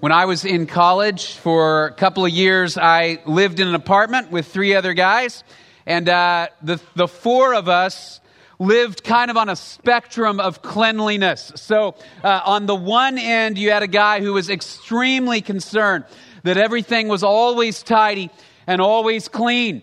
When I was in college for a couple of years, I lived in an apartment with three other guys, and uh, the, the four of us lived kind of on a spectrum of cleanliness. So, uh, on the one end, you had a guy who was extremely concerned that everything was always tidy and always clean.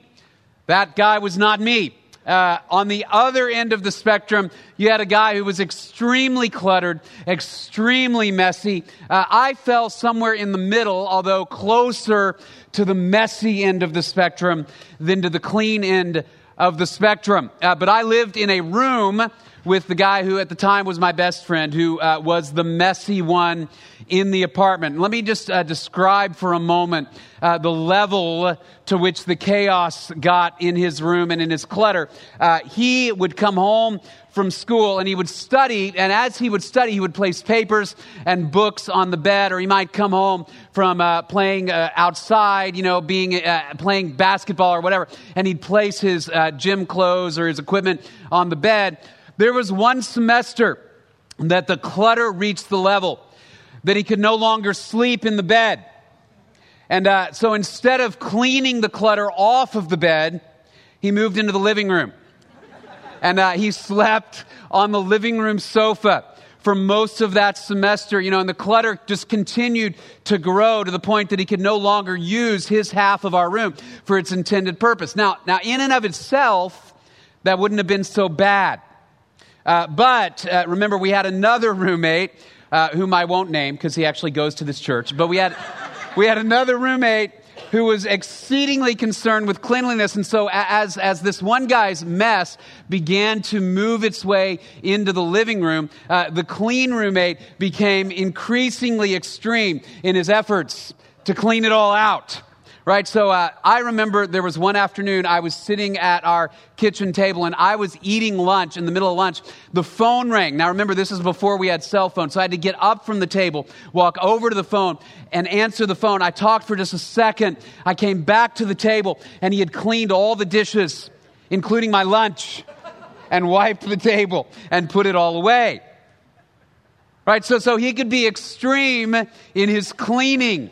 That guy was not me. Uh, on the other end of the spectrum, you had a guy who was extremely cluttered, extremely messy. Uh, I fell somewhere in the middle, although closer to the messy end of the spectrum than to the clean end of the spectrum. Uh, but I lived in a room with the guy who at the time was my best friend, who uh, was the messy one in the apartment. Let me just uh, describe for a moment uh, the level to which the chaos got in his room and in his clutter. Uh, he would come home from school and he would study, and as he would study, he would place papers and books on the bed, or he might come home from uh, playing uh, outside, you know, being playing basketball or whatever, and he'd place his gym clothes or his equipment on the bed. There was one semester that the clutter reached the level that he could no longer sleep in the bed. And uh, so instead of cleaning the clutter off of the bed, he moved into the living room. And uh, he slept on the living room sofa for most of that semester, you know, and the clutter just continued to grow to the point that he could no longer use his half of our room for its intended purpose. Now, now in and of itself, that wouldn't have been so bad. Uh, but uh, remember, we had another roommate uh, whom I won't name because he actually goes to this church. But we had, we had another roommate who was exceedingly concerned with cleanliness. And so, as, as this one guy's mess began to move its way into the living room, uh, the clean roommate became increasingly extreme in his efforts to clean it all out right? So uh, I remember there was one afternoon I was sitting at our kitchen table and I was eating lunch in the middle of lunch. The phone rang. Now remember, this is before we had cell phones, so I had to get up from the table, walk over to the phone, and answer the phone. I talked for just a second. I came back to the table and he had cleaned all the dishes, including my lunch, and wiped the table and put it all away. Right? So, so he could be extreme in his cleaning.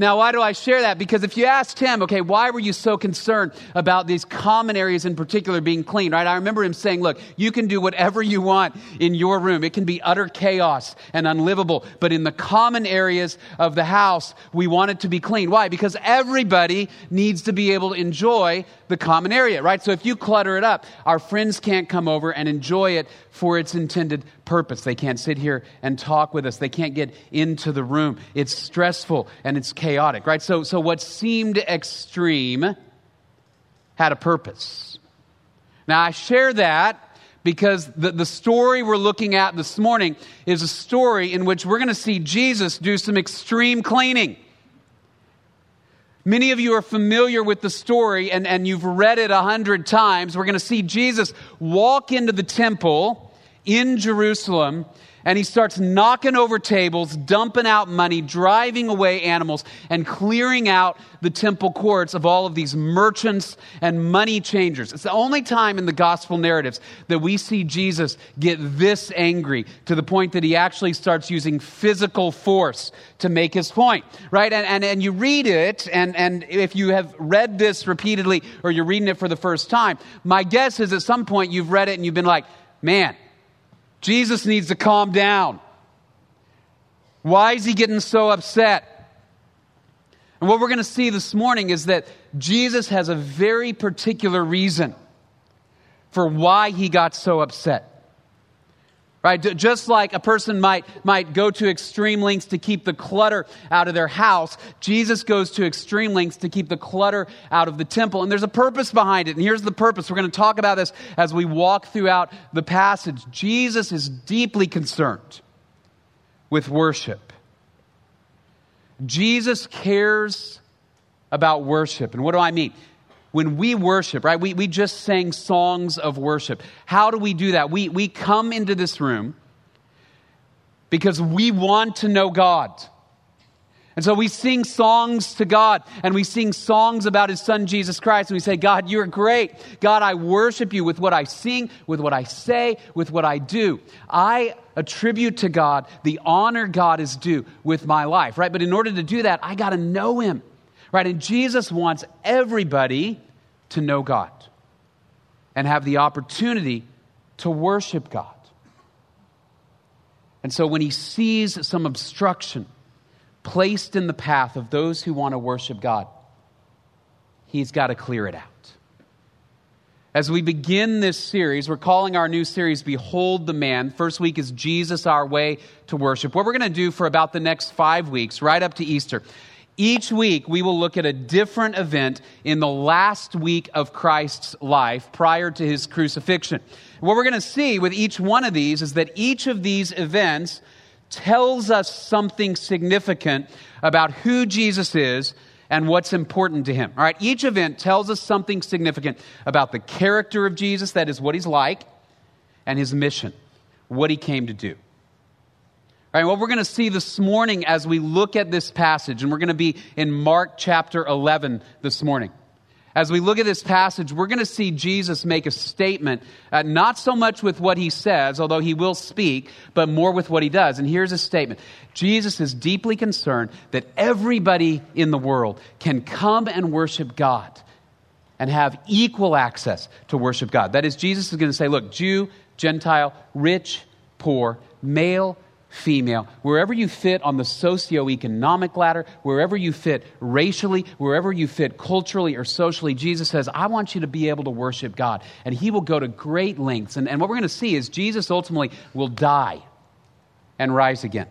Now, why do I share that? Because if you asked him, okay, why were you so concerned about these common areas in particular being clean, right? I remember him saying, look, you can do whatever you want in your room. It can be utter chaos and unlivable. But in the common areas of the house, we want it to be clean. Why? Because everybody needs to be able to enjoy the common area, right? So if you clutter it up, our friends can't come over and enjoy it for its intended purpose. They can't sit here and talk with us. They can't get into the room. It's stressful and it's chaotic, right? So, so what seemed extreme had a purpose. Now, I share that because the, the story we're looking at this morning is a story in which we're going to see Jesus do some extreme cleaning. Many of you are familiar with the story and, and you've read it a hundred times. We're going to see Jesus walk into the temple in Jerusalem and he starts knocking over tables, dumping out money, driving away animals, and clearing out the temple courts of all of these merchants and money changers. It's the only time in the gospel narratives that we see Jesus get this angry to the point that he actually starts using physical force to make his point, right? And, and, and you read it, and, and if you have read this repeatedly or you're reading it for the first time, my guess is at some point you've read it and you've been like, man, Jesus needs to calm down. Why is he getting so upset? And what we're going to see this morning is that Jesus has a very particular reason for why he got so upset. Right? Just like a person might, might go to extreme lengths to keep the clutter out of their house, Jesus goes to extreme lengths to keep the clutter out of the temple. And there's a purpose behind it. And here's the purpose. We're going to talk about this as we walk throughout the passage. Jesus is deeply concerned with worship. Jesus cares about worship. And what do I mean? When we worship, right? We, we just sang songs of worship. How do we do that? We, we come into this room because we want to know God. And so we sing songs to God and we sing songs about his son Jesus Christ and we say, God, you're great. God, I worship you with what I sing, with what I say, with what I do. I attribute to God the honor God is due with my life, right? But in order to do that, I got to know him, right? And Jesus wants everybody to know God and have the opportunity to worship God. And so when he sees some obstruction, placed in the path of those who want to worship God, he's got to clear it out. As we begin this series, we're calling our new series Behold the Man. First week is Jesus, our way to worship. What we're going to do for about the next five weeks, right up to Easter, each week we will look at a different event in the last week of Christ's life prior to his crucifixion. What we're going to see with each one of these is that each of these events tells us something significant about who Jesus is and what's important to him. All right, each event tells us something significant about the character of Jesus, that is, what he's like, and his mission, what he came to do. What we're going to see this morning as we look at this passage, and we're going to be in Mark chapter 11 this morning. As we look at this passage, we're going to see Jesus make a statement, uh, not so much with what he says, although he will speak, but more with what he does. And here's a statement Jesus is deeply concerned that everybody in the world can come and worship God and have equal access to worship God. That is, Jesus is going to say, look, Jew, Gentile, rich, poor, male, female, wherever you fit on the socioeconomic ladder, wherever you fit racially, wherever you fit culturally or socially, Jesus says, I want you to be able to worship God. And he will go to great lengths. And, and what we're going to see is Jesus ultimately will die and rise again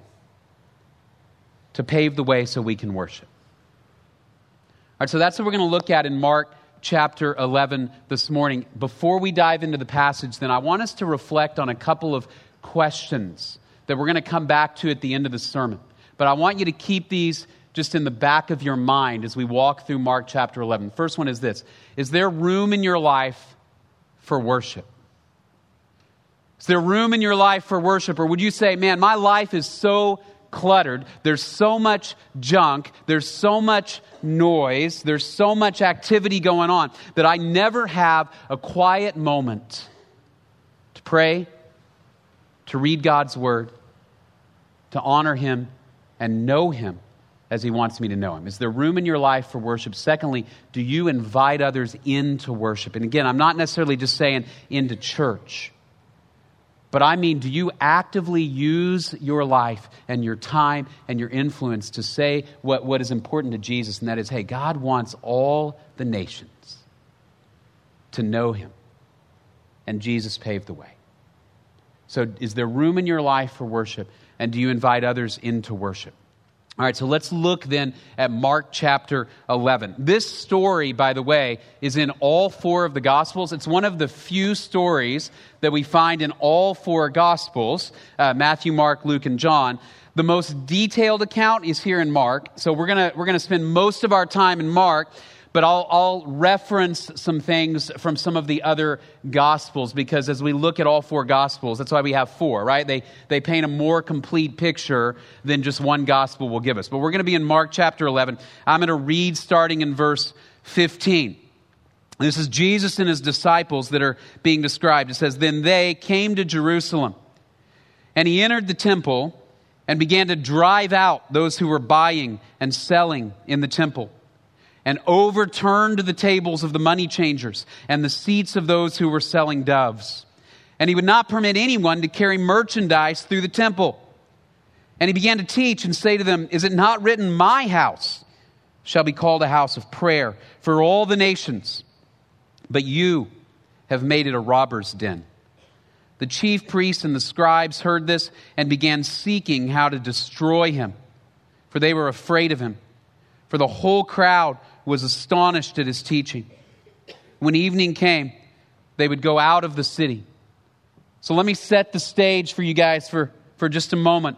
to pave the way so we can worship. All right, so that's what we're going to look at in Mark chapter 11 this morning. Before we dive into the passage, then I want us to reflect on a couple of questions that we're going to come back to at the end of the sermon. But I want you to keep these just in the back of your mind as we walk through Mark chapter 11. First one is this Is there room in your life for worship? Is there room in your life for worship? Or would you say, man, my life is so cluttered. There's so much junk. There's so much noise. There's so much activity going on that I never have a quiet moment to pray, to read God's word, to honor Him and know Him as He wants me to know Him? Is there room in your life for worship? Secondly, do you invite others into worship? And again, I'm not necessarily just saying into church, but I mean, do you actively use your life and your time and your influence to say what, what is important to Jesus? And that is, hey, God wants all the nations to know Him. And Jesus paved the way. So, is there room in your life for worship? And do you invite others into worship? All right, so let's look then at Mark chapter 11. This story, by the way, is in all four of the Gospels. It's one of the few stories that we find in all four Gospels uh, Matthew, Mark, Luke, and John. The most detailed account is here in Mark. So we're going to we're going to spend most of our time in Mark but I'll, I'll, reference some things from some of the other gospels because as we look at all four gospels, that's why we have four, right? They, they paint a more complete picture than just one gospel will give us. But we're going to be in Mark chapter 11. I'm going to read starting in verse 15. This is Jesus and his disciples that are being described. It says, Then they came to Jerusalem, and he entered the temple and began to drive out those who were buying and selling in the temple and overturned the tables of the money changers and the seats of those who were selling doves. And he would not permit anyone to carry merchandise through the temple. And he began to teach and say to them, Is it not written, My house shall be called a house of prayer for all the nations? But you have made it a robber's den. The chief priests and the scribes heard this and began seeking how to destroy him, for they were afraid of him. For the whole crowd was astonished at his teaching. When evening came, they would go out of the city. So let me set the stage for you guys for, for just a moment.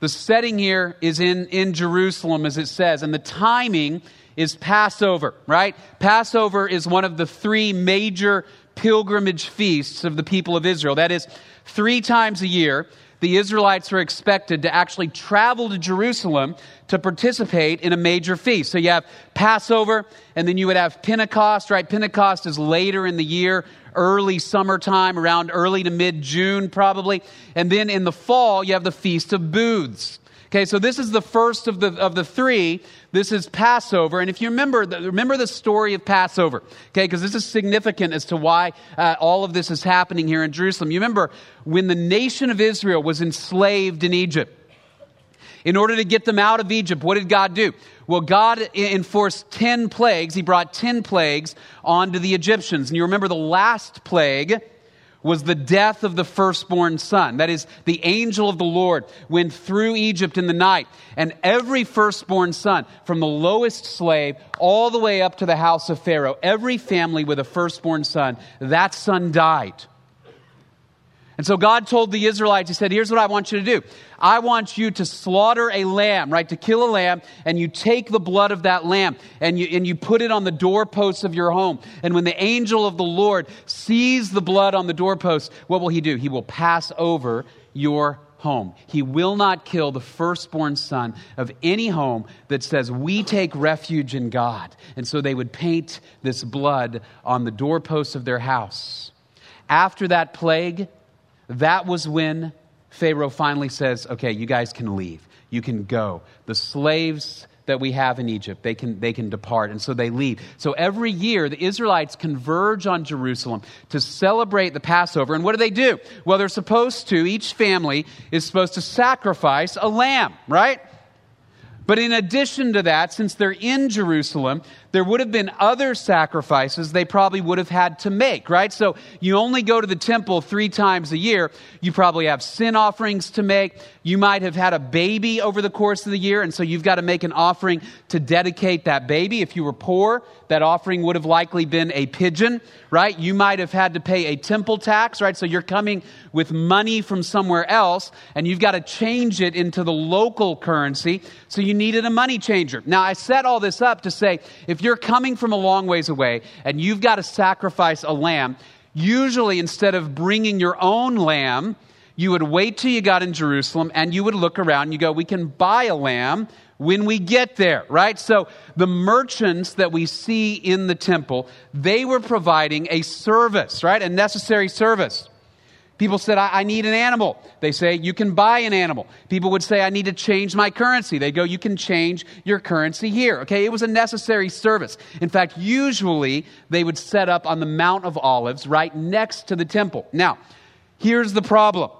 The setting here is in, in Jerusalem, as it says, and the timing is Passover, right? Passover is one of the three major pilgrimage feasts of the people of Israel. That is, three times a year, the Israelites were expected to actually travel to Jerusalem to participate in a major feast. So you have Passover, and then you would have Pentecost, right? Pentecost is later in the year, early summertime, around early to mid June, probably. And then in the fall, you have the Feast of Booths. Okay, so this is the first of the, of the three. This is Passover. And if you remember, remember the story of Passover, okay, because this is significant as to why uh, all of this is happening here in Jerusalem. You remember when the nation of Israel was enslaved in Egypt. In order to get them out of Egypt, what did God do? Well, God enforced 10 plagues. He brought 10 plagues onto the Egyptians. And you remember the last plague was the death of the firstborn son. That is, the angel of the Lord went through Egypt in the night, and every firstborn son, from the lowest slave all the way up to the house of Pharaoh, every family with a firstborn son, that son died. And so God told the Israelites, He said, Here's what I want you to do. I want you to slaughter a lamb, right? To kill a lamb, and you take the blood of that lamb and you, and you put it on the doorposts of your home. And when the angel of the Lord sees the blood on the doorposts, what will he do? He will pass over your home. He will not kill the firstborn son of any home that says, We take refuge in God. And so they would paint this blood on the doorposts of their house. After that plague, that was when Pharaoh finally says, okay, you guys can leave. You can go. The slaves that we have in Egypt, they can, they can depart. And so they leave. So every year, the Israelites converge on Jerusalem to celebrate the Passover. And what do they do? Well, they're supposed to, each family is supposed to sacrifice a lamb, right? But in addition to that, since they're in Jerusalem, there would have been other sacrifices they probably would have had to make, right? So you only go to the temple three times a year. You probably have sin offerings to make. You might have had a baby over the course of the year, and so you've got to make an offering to dedicate that baby. If you were poor, that offering would have likely been a pigeon, right? You might have had to pay a temple tax, right? So you're coming with money from somewhere else, and you've got to change it into the local currency. So you needed a money changer. Now, I set all this up to say if you're coming from a long ways away and you've got to sacrifice a lamb, usually instead of bringing your own lamb, you would wait till you got in Jerusalem and you would look around and you go, We can buy a lamb when we get there, right? So the merchants that we see in the temple, they were providing a service, right? A necessary service. People said, I, I, need an animal. They say, you can buy an animal. People would say, I need to change my currency. They go, you can change your currency here. Okay, it was a necessary service. In fact, usually they would set up on the Mount of Olives right next to the temple. Now, here's the problem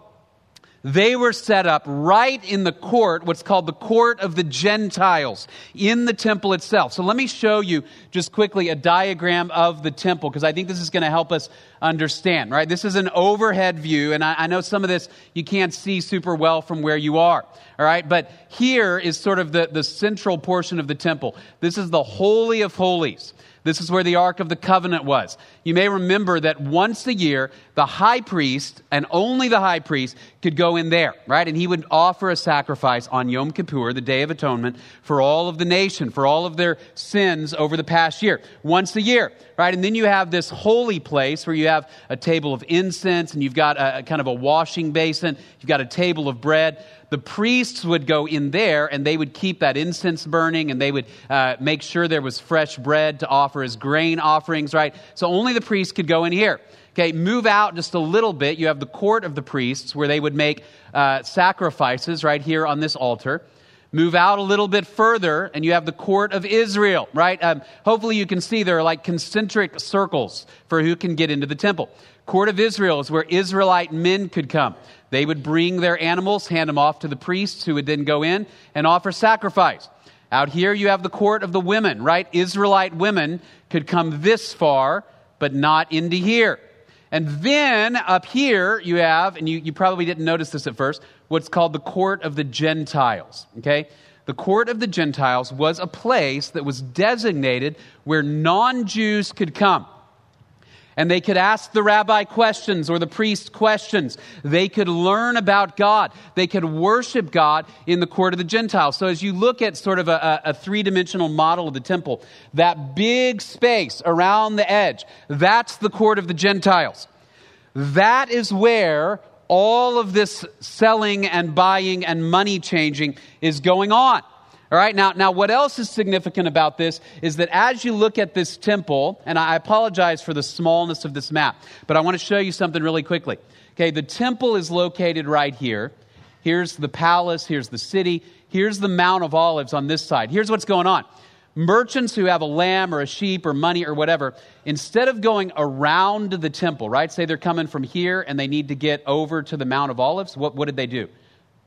they were set up right in the court, what's called the court of the Gentiles, in the temple itself. So let me show you just quickly a diagram of the temple, because I think this is going to help us understand, right? This is an overhead view, and I, I, know some of this you can't see super well from where you are, all right? But here is sort of the, the central portion of the temple. This is the Holy of Holies. This is where the Ark of the Covenant was. You may remember that once a year, the high priest, and only the high priest, could go in there, right? And he would offer a sacrifice on Yom Kippur, the Day of Atonement, for all of the nation, for all of their sins over the past year. Once a year, right? And then you have this holy place where you have a table of incense, and you've got a, a kind of a washing basin, you've got a table of bread the priests would go in there and they would keep that incense burning and they would uh, make sure there was fresh bread to offer as grain offerings, right? So only the priests could go in here. Okay, move out just a little bit. You have the court of the priests where they would make uh, sacrifices right here on this altar. Move out a little bit further, and you have the court of Israel, right? Um, hopefully, you can see there are like concentric circles for who can get into the temple. Court of Israel is where Israelite men could come. They would bring their animals, hand them off to the priests, who would then go in and offer sacrifice. Out here, you have the court of the women, right? Israelite women could come this far, but not into here. And then up here, you have, and you, you probably didn't notice this at first, what's called the court of the Gentiles, okay? The court of the Gentiles was a place that was designated where non Jews could come. And they could ask the rabbi questions or the priest questions. They could learn about God. They could worship God in the court of the Gentiles. So, as you look at sort of a, a three dimensional model of the temple, that big space around the edge, that's the court of the Gentiles. That is where all of this selling and buying and money changing is going on. All right, now, now what else is significant about this is that as you look at this temple, and I apologize for the smallness of this map, but I want to show you something really quickly. Okay, the temple is located right here. Here's the palace, here's the city, here's the Mount of Olives on this side. Here's what's going on. Merchants who have a lamb or a sheep or money or whatever, instead of going around the temple, right? Say they're coming from here and they need to get over to the Mount of Olives, what, what did they do?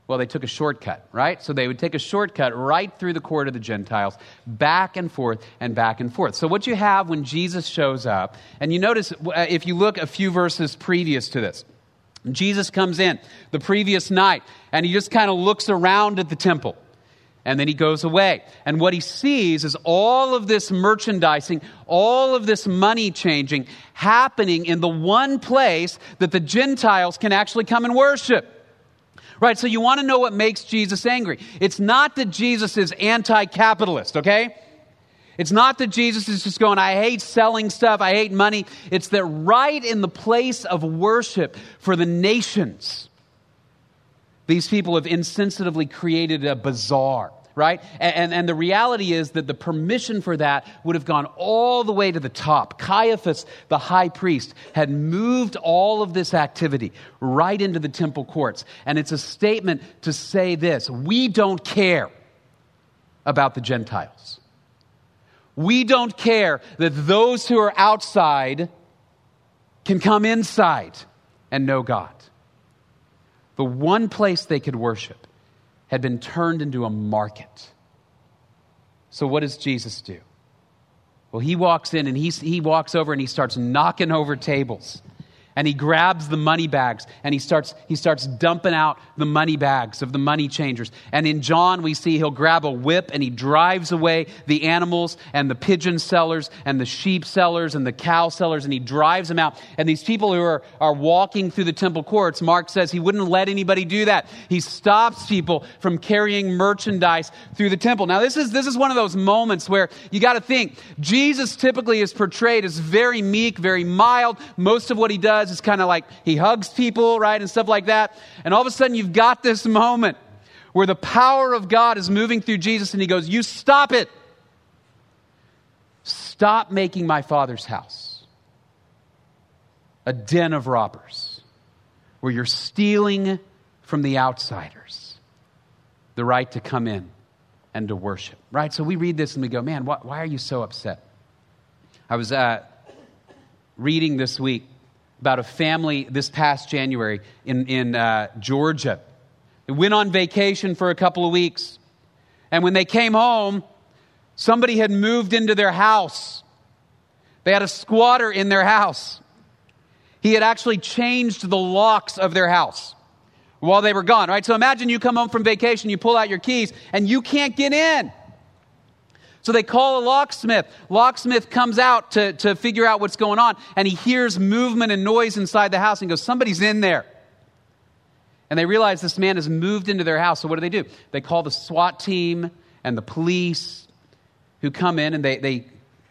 Well, they took a shortcut, right? So they would take a shortcut right through the court of the Gentiles, back and forth and back and forth. So, what you have when Jesus shows up, and you notice uh, if you look a few verses previous to this, Jesus comes in the previous night and he just kind of looks around at the temple and then he goes away. And what he sees is all of this merchandising, all of this money changing happening in the one place that the Gentiles can actually come and worship. Right, so you want to know what makes Jesus angry. It's not that Jesus is anti capitalist, okay? It's not that Jesus is just going, I hate selling stuff, I hate money. It's that right in the place of worship for the nations, these people have insensitively created a bazaar right? And, and, and, the reality is that the permission for that would have gone all the way to the top. Caiaphas, the high priest, had moved all of this activity right into the temple courts. And it's a statement to say this we don't care about the Gentiles. We don't care that those who are outside can come inside and know God. The one place they could worship had been turned into a market. So, what does Jesus do? Well, he walks in and he, he walks over and he starts knocking over tables and he grabs the money bags and he starts, he starts dumping out the money bags of the money changers. And in John, we see he'll grab a whip and he drives away the animals and the pigeon sellers and the sheep sellers and the cow sellers and he drives them out. And these people who are, are walking through the temple courts, Mark says he wouldn't let anybody do that. He stops people from carrying merchandise through the temple. Now, this is, this is one of those moments where you got to think Jesus typically is portrayed as very meek, very mild. Most of what he does does is kind of like he hugs people, right, and stuff like that. And all of a sudden, you've got this moment where the power of God is moving through Jesus, and he goes, You stop it. Stop making my father's house a den of robbers where you're stealing from the outsiders the right to come in and to worship, right? So we read this and we go, Man, why, why are you so upset? I was uh, reading this week about a family this past January in, in uh, Georgia. They went on vacation for a couple of weeks. And when they came home, somebody had moved into their house. They had a squatter in their house. He had actually changed the locks of their house while they were gone, right? So imagine you come home from vacation, you pull out your keys, and you can't get in. So they call a locksmith. Locksmith comes out to, to figure out what's going on, and he hears movement and noise inside the house and goes, Somebody's in there. And they realize this man has moved into their house. So what do they do? They call the SWAT team and the police who come in and they, they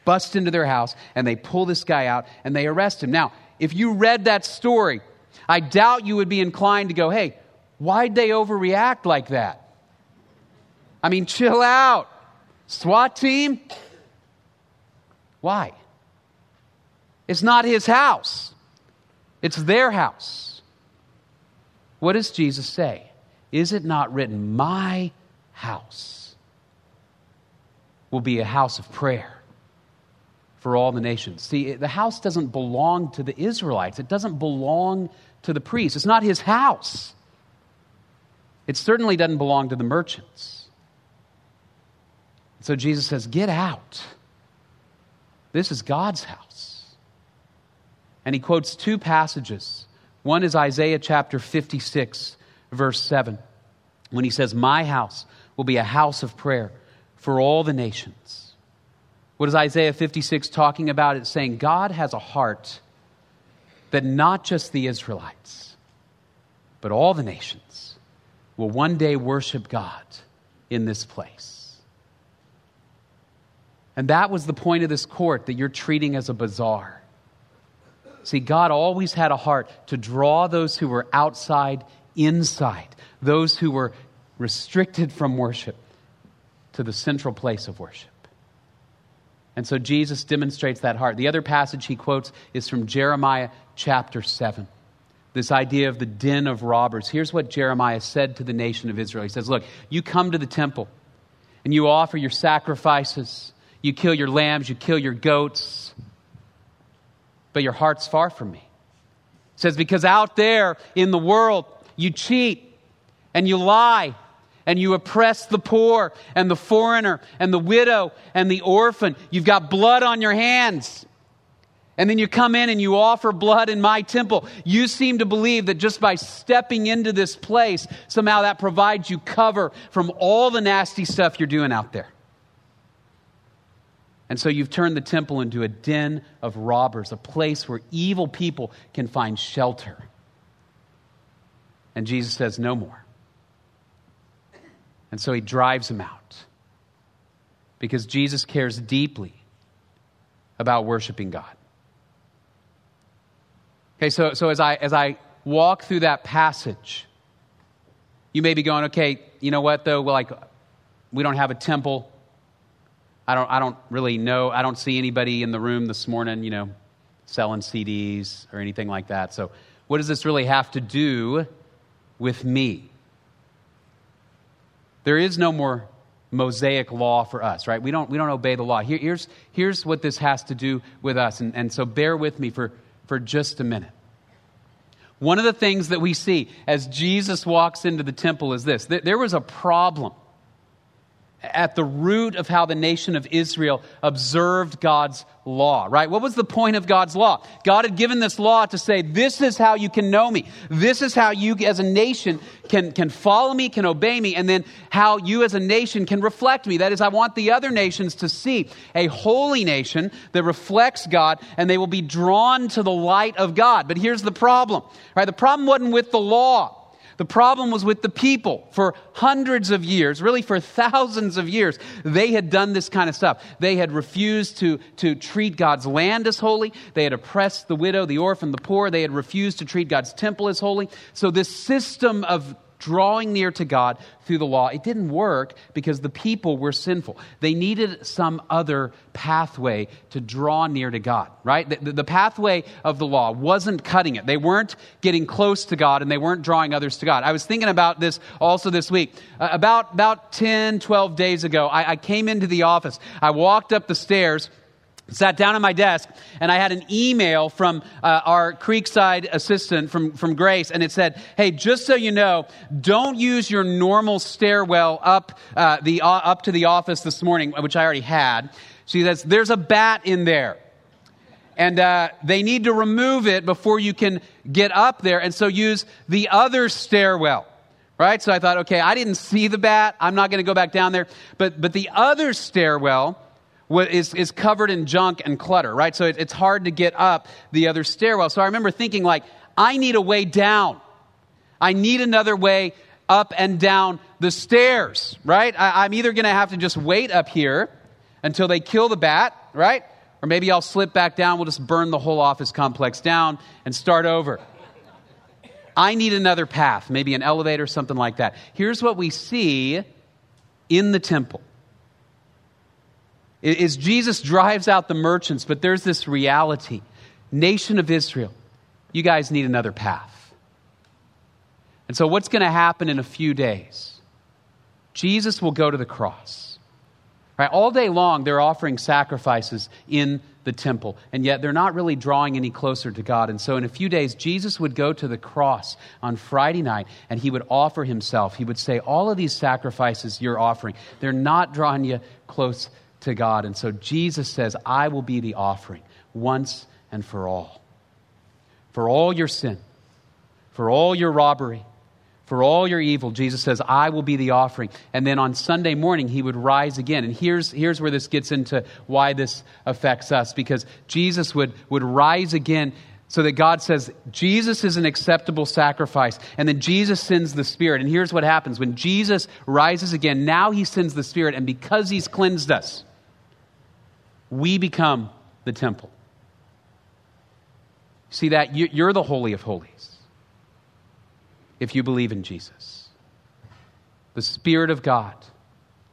bust into their house and they pull this guy out and they arrest him. Now, if you read that story, I doubt you would be inclined to go, hey, why'd they overreact like that? I mean, chill out. SWAT team? Why? It's not his house, it's their house. What does Jesus say? Is it not written, My house will be a house of prayer for all the nations? See, the house doesn't belong to the Israelites, it doesn't belong to the priests. It's not his house. It certainly doesn't belong to the merchants. So Jesus says, Get out. This is God's house. And he quotes two passages. One is Isaiah chapter 56, verse 7, when he says, My house will be a house of prayer for all the nations. What is Isaiah 56 talking about? It's saying God has a heart that not just the Israelites, but all the nations will one day worship God in this place. And that was the point of this court that you're treating as a bazaar. See, God always had a heart to draw those who were outside inside, those who were restricted from worship to the central place of worship. And so Jesus demonstrates that heart. The other passage he quotes is from Jeremiah chapter 7. This idea of the den of robbers. Here's what Jeremiah said to the nation of Israel He says, Look, you come to the temple and you offer your sacrifices, you kill your lambs, you kill your goats, but your heart's far from me. He says, Because out there in the world, you cheat and you lie and you oppress the poor and the foreigner and the widow and the orphan. You've got blood on your hands. And then you come in and you offer blood in my temple. You seem to believe that just by stepping into this place, somehow that provides you cover from all the nasty stuff you're doing out there. And so you've turned the temple into a den of robbers, a place where evil people can find shelter. And Jesus says, No more. And so he drives him out because Jesus cares deeply about worshiping God. Okay, so, so as, I, as I walk through that passage, you may be going, okay, you know what though? Well, like, we don't have a temple. I don't, I don't really know. I don't see anybody in the room this morning, you know, selling CDs or anything like that. So, what does this really have to do with me? There is no more Mosaic law for us, right? We don't, we don't obey the law. Here, here's, here's what this has to do with us. And, and so bear with me for, for just a minute. One of the things that we see as Jesus walks into the temple is this there was a problem at the root of how the nation of Israel observed God's law, right? What was the point of God's law? God had given this law to say, this is how you can know me. This is how you as a nation can, can follow me, can obey me, and then how you as a nation can reflect me. That is, I want the other nations to see a holy nation that reflects God, and they will be drawn to the light of God. But here's the problem, right? The problem wasn't with the law. The problem was with the people. For hundreds of years, really for thousands of years, they had done this kind of stuff. They had refused to, to treat God's land as holy. They had oppressed the widow, the orphan, the poor. They had refused to treat God's temple as holy. So, this system of drawing near to God through the law. It didn't work because the people were sinful. They needed some other pathway to draw near to God, right? The, the, pathway of the law wasn't cutting it. They weren't getting close to God and they weren't drawing others to God. I was thinking about this also this week. Uh, about, about 10, 12 days ago, I, I came into the office. I walked up the stairs sat down at my desk and I had an email from uh, our Creekside assistant from, from Grace, and it said, Hey, just so you know, don't use your normal stairwell up, uh, the, uh, up to the office this morning, which I already had. She says, There's a bat in there. And uh, they need to remove it before you can get up there, and so use the other stairwell. Right? So I thought, okay, I didn't see the bat. I'm not going to go back down there. But, but the other stairwell, is, is covered in junk and clutter, right? So it, it's hard to get up the other stairwell. So I remember thinking, like, I need a way down. I need another way up and down the stairs, right? I, I'm either going to have to just wait up here until they kill the bat, right? Or maybe I'll slip back down. We'll just burn the whole office complex down and start over. I need another path, maybe an elevator, something like that. Here's what we see in the temple is Jesus drives out the merchants, but there's this reality. Nation of Israel, you guys need another path. And so, what's going to happen in a few days? Jesus will go to the cross. Right? All day long, they're offering sacrifices in the temple, and yet they're not really drawing any closer to God. And so, in a few days, Jesus would go to the cross on Friday night and he would offer himself. He would say, All of these sacrifices you're offering, they're not drawing you close to God. And so Jesus says, I will be the offering once and for all. For all your sin, for all your robbery, for all your evil, Jesus says, I will be the offering. And then on Sunday morning, he would rise again. And here's, here's where this gets into why this affects us because Jesus would, would rise again so that God says, Jesus is an acceptable sacrifice. And then Jesus sends the Spirit. And here's what happens when Jesus rises again, now he sends the Spirit. And because he's cleansed us, we become the temple. See that? You're the Holy of Holies if you believe in Jesus. The Spirit of God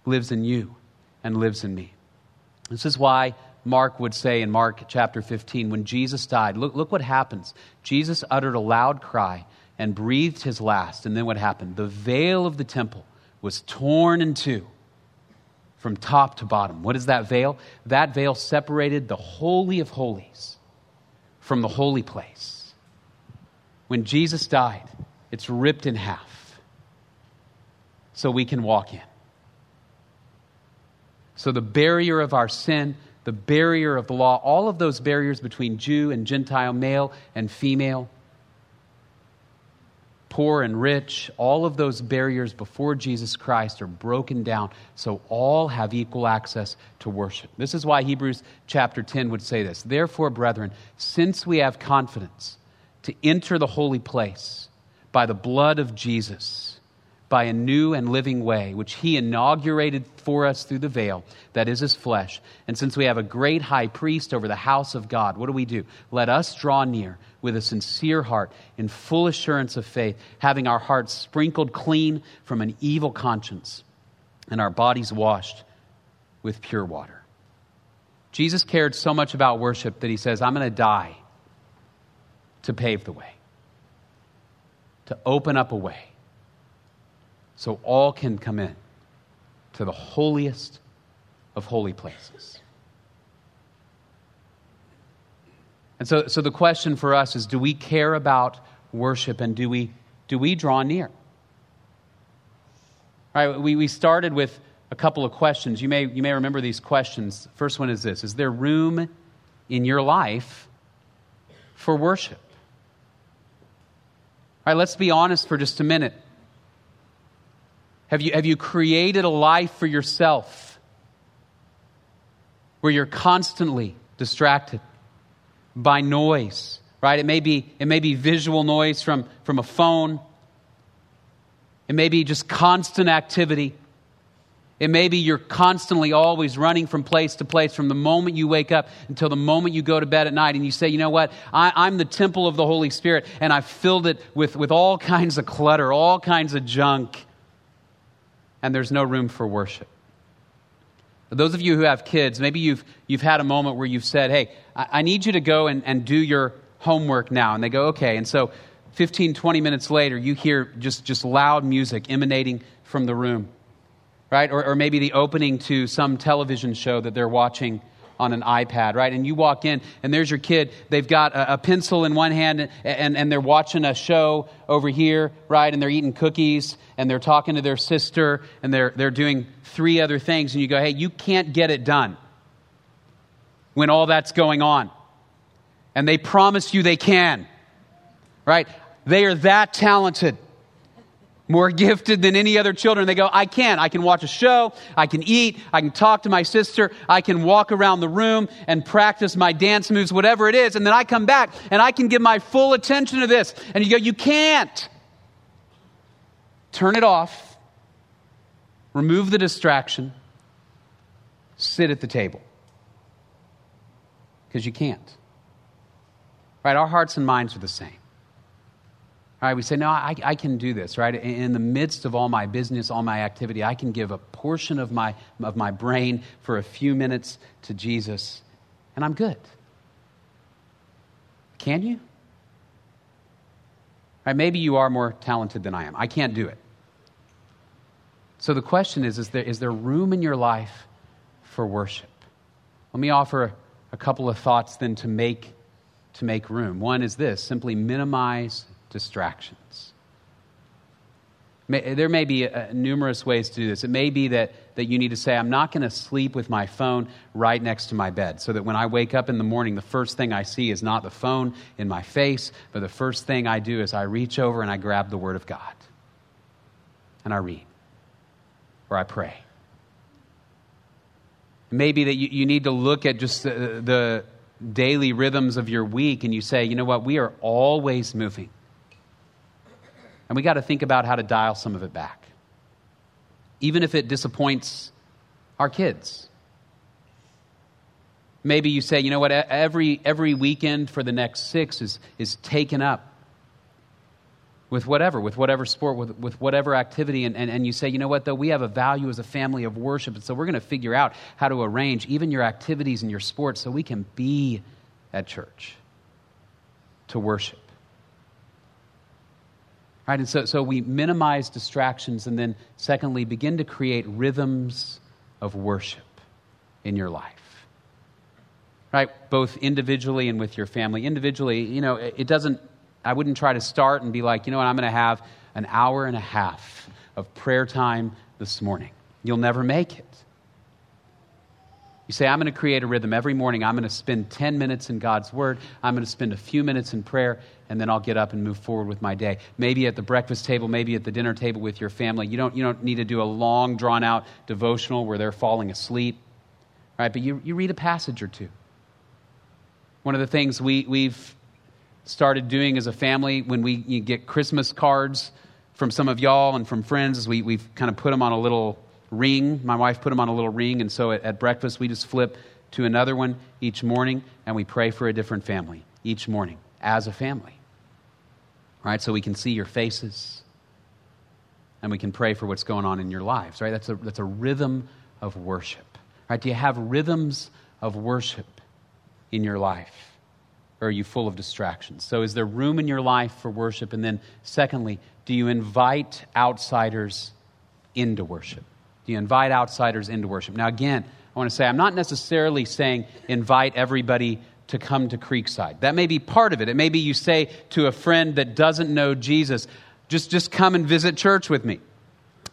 lives in you and lives in me. This is why Mark would say in Mark chapter 15, when Jesus died, look, look what happens. Jesus uttered a loud cry and breathed his last. And then what happened? The veil of the temple was torn in two from top to bottom. What is that veil? That veil separated the Holy of Holies from the holy place. When Jesus died, it's ripped in half so we can walk in. So the barrier of our sin, the barrier of the law, all of those barriers between Jew and Gentile, male and female, poor and rich, all of those barriers before Jesus Christ are broken down so all have equal access to worship. This is why Hebrews chapter 10 would say this. Therefore, brethren, since we have confidence to enter the holy place by the blood of Jesus, by a new and living way, which he inaugurated for us through the veil, that is his flesh. And since we have a great high priest over the house of God, what do we do? Let us draw near with a sincere heart, in full assurance of faith, having our hearts sprinkled clean from an evil conscience and our bodies washed with pure water. Jesus cared so much about worship that he says, I'm going to die to pave the way, to open up a way so all can come in to the holiest of holy places. And so, so the question for us is do we care about worship and do we, do we draw near? All right, we, we started with a couple of questions. You may, you may remember these questions. First one is this Is there room in your life for worship? All right, let's be honest for just a minute. Have you, have you created a life for yourself where you're constantly distracted? By noise, right? It may be, it may be visual noise from, from a phone. It may be just constant activity. It may be you're constantly always running from place to place from the moment you wake up until the moment you go to bed at night. And you say, you know what? I, am the temple of the Holy Spirit, and I've filled it with, with all kinds of clutter, all kinds of junk, and there's no room for worship. Those of you who have kids, maybe you've, you've had a moment where you've said, Hey, I, I need you to go and, and do your homework now. And they go, Okay. And so 15, 20 minutes later, you hear just, just loud music emanating from the room, right? Or, or maybe the opening to some television show that they're watching on an iPad, right? And you walk in, and there's your kid. They've got a, a, pencil in one hand, and, and, and they're watching a show over here, right? And they're eating cookies, and they're talking to their sister, and they're, they're doing three other things. And you go, hey, you can't get it done when all that's going on. And they promise you they can, right? They are that talented more gifted than any other children. They go, I can. I can watch a show. I can eat. I can talk to my sister. I can walk around the room and practice my dance moves, whatever it is. And then I come back and I can give my full attention to this. And you go, You can't. Turn it off. Remove the distraction. Sit at the table. Because you can't. Right? Our hearts and minds are the same. Right, we say, no, I, I can do this, right? In the midst of all my business, all my activity, I can give a portion of my, of my brain for a few minutes to Jesus, and I'm good. Can you? Right, maybe you are more talented than I am. I can't do it. So the question is is there, is there room in your life for worship? Let me offer a couple of thoughts then to make, to make room. One is this simply minimize distractions. There may be uh, numerous ways to do this. It may be that, that you need to say, I'm not going to sleep with my phone right next to my bed, so that when I wake up in the morning, the first thing I see is not the phone in my face, but the first thing I do is I reach over and I grab the Word of God. And I read, or I pray. Maybe that you, you need to look at just the, the daily rhythms of your week and you say, you know what, we are always moving. And we got to think about how to dial some of it back, even if it disappoints our kids. Maybe you say, you know what, every, every weekend for the next six is, is taken up with whatever, with whatever sport, with, with whatever activity. And, and, and you say, you know what, though, we have a value as a family of worship. And so we're going to figure out how to arrange even your activities and your sports so we can be at church to worship. Right? And so, so we minimize distractions and then, secondly, begin to create rhythms of worship in your life. Right? Both individually and with your family. Individually, you know, it doesn't, I wouldn't try to start and be like, you know what, I'm going to have an hour and a half of prayer time this morning. You'll never make it. You say, I'm going to create a rhythm every morning. I'm going to spend 10 minutes in God's Word. I'm going to spend a few minutes in prayer, and then I'll get up and move forward with my day. Maybe at the breakfast table, maybe at the dinner table with your family. You don't, you don't need to do a long, drawn out devotional where they're falling asleep, right? But you, you read a passage or two. One of the things we, we've started doing as a family when we get Christmas cards from some of y'all and from friends is we, we've kind of put them on a little ring. My wife put them on a little ring, and so at, at breakfast we just flip to another one each morning, and we pray for a different family each morning as a family. Right? So we can see your faces and we can pray for what's going on in your lives, right? That's a, that's a rhythm of worship, right? Do you have rhythms of worship in your life? Or are you full of distractions? So, is there room in your life for worship? And then, secondly, do you invite outsiders into worship? Do you invite outsiders into worship? Now, again, I want to say I'm not necessarily saying invite everybody to come to Creekside. That may be part of it. It may be you say to a friend that doesn't know Jesus, just, just come and visit church with me.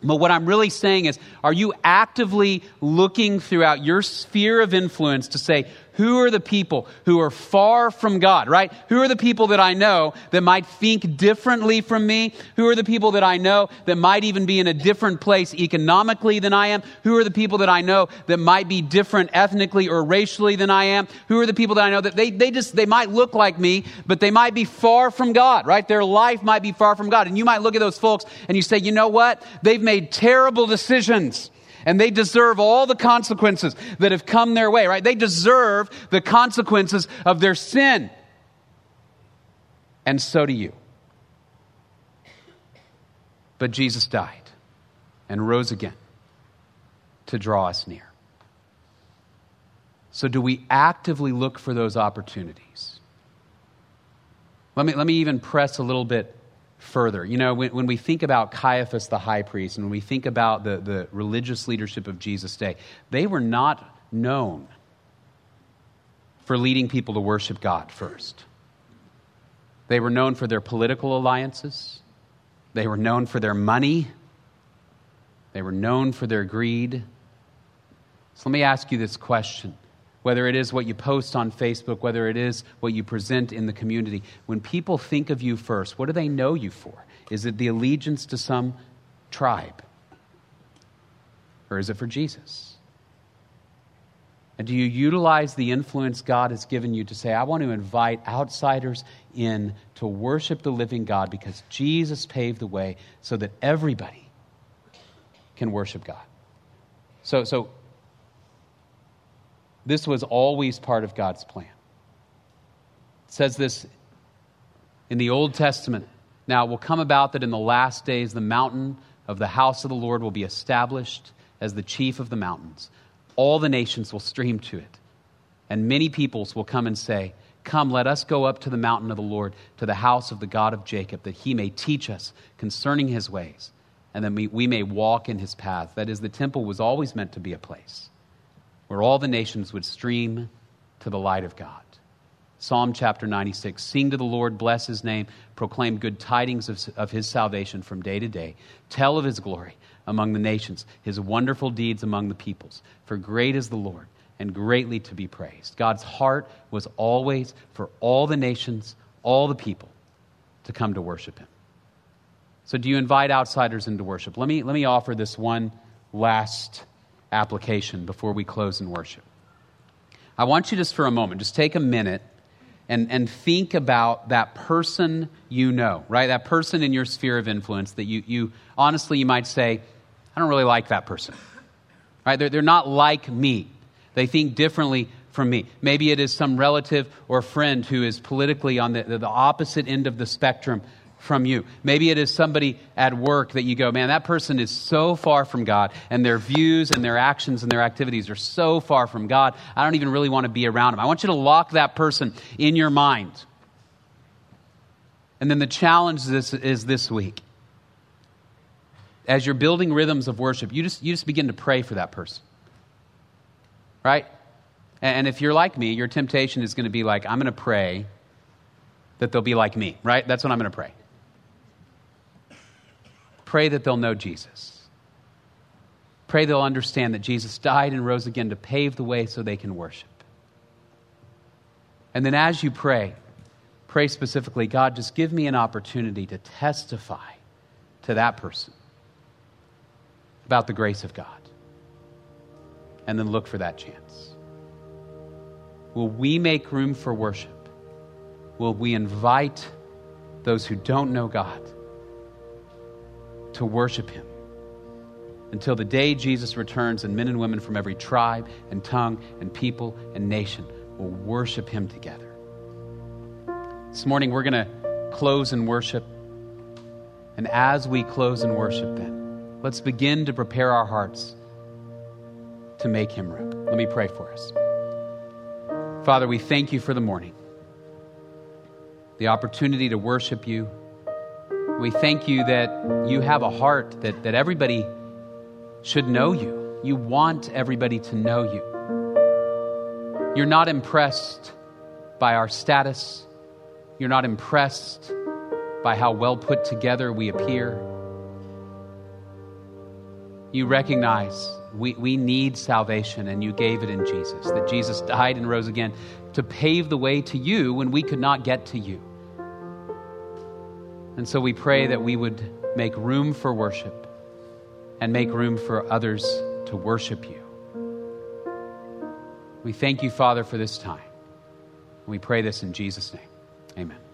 But what I'm really saying is, are you actively looking throughout your sphere of influence to say, who are the people who are far from God, right? Who are the people that I know that might think differently from me? Who are the people that I know that might even be in a different place economically than I am? Who are the people that I know that might be different ethnically or racially than I am? Who are the people that I know that they, they just, they might look like me, but they might be far from God, right? Their life might be far from God. And you might look at those folks and you say, you know what? They've made terrible decisions and they deserve all the consequences that have come their way, right? They deserve the consequences of their sin. And so do you. But Jesus died and rose again to draw us near. So, do we actively look for those opportunities? Let me, let me even press a little bit further. You know, when, when, we think about Caiaphas the high priest and when we think about the, the religious leadership of Jesus' day, they were not known for leading people to worship God first. They were known for their political alliances, they were known for their money, they were known for their greed. So let me ask you this question whether it is what you post on Facebook, whether it is what you present in the community, when people think of you first, what do they know you for? Is it the allegiance to some tribe? Or is it for Jesus? And do you utilize the influence God has given you to say, I want to invite outsiders in to worship the living God because Jesus paved the way so that everybody can worship God? So, so this was always part of God's plan. It says this in the Old Testament. Now, it will come about that in the last days the mountain of the house of the Lord will be established as the chief of the mountains. All the nations will stream to it, and many peoples will come and say, Come, let us go up to the mountain of the Lord, to the house of the God of Jacob, that he may teach us concerning his ways, and that we, may walk in his paths. That is, the temple was always meant to be a place where all the nations would stream to the light of God. Psalm chapter 96 Sing to the Lord, bless his name, proclaim good tidings of, of his salvation from day to day. Tell of his glory among the nations, his wonderful deeds among the peoples. For great is the Lord and greatly to be praised. God's heart was always for all the nations, all the people to come to worship him. So, do you invite outsiders into worship? Let me, let me offer this one last application before we close in worship. I want you just for a moment, just take a minute and, and think about that person you know, right? That person in your sphere of influence that you, you honestly, you might say, I don't really like that person, right? They're, they're not like me. They think differently from me. Maybe it is some relative or friend who is politically on the, the opposite end of the spectrum from you. Maybe it is somebody at work that you go, man, that person is so far from God, and their views and their actions and their activities are so far from God, I don't even really want to be around them. I want you to lock that person in your mind. And then the challenge is, is this week. As you're building rhythms of worship, you just, you just begin to pray for that person. Right? And if you're like me, your temptation is going to be like, I'm going to pray that they'll be like me, right? That's what I'm going to pray. Pray that they'll know Jesus. Pray they'll understand that Jesus died and rose again to pave the way so they can worship. And then as you pray, pray specifically God, just give me an opportunity to testify to that person about the grace of God. And then look for that chance. Will we make room for worship? Will we invite those who don't know God to worship Him until the day Jesus returns and men and women from every tribe and tongue and people and nation will worship Him together? This morning, we're going to close in worship. And as we close in worship, then, let's begin to prepare our hearts to make Him room. Let me pray for us. Father, we thank you for the morning, the opportunity to worship you. We thank you that you have a heart that, that everybody should know you. You want everybody to know you. You're not impressed by our status, you're not impressed by how well put together we appear. You recognize we, we need salvation, and you gave it in Jesus. That Jesus died and rose again to pave the way to you when we could not get to you. And so we pray that we would make room for worship and make room for others to worship you. We thank you, Father, for this time. We pray this in Jesus' name. Amen.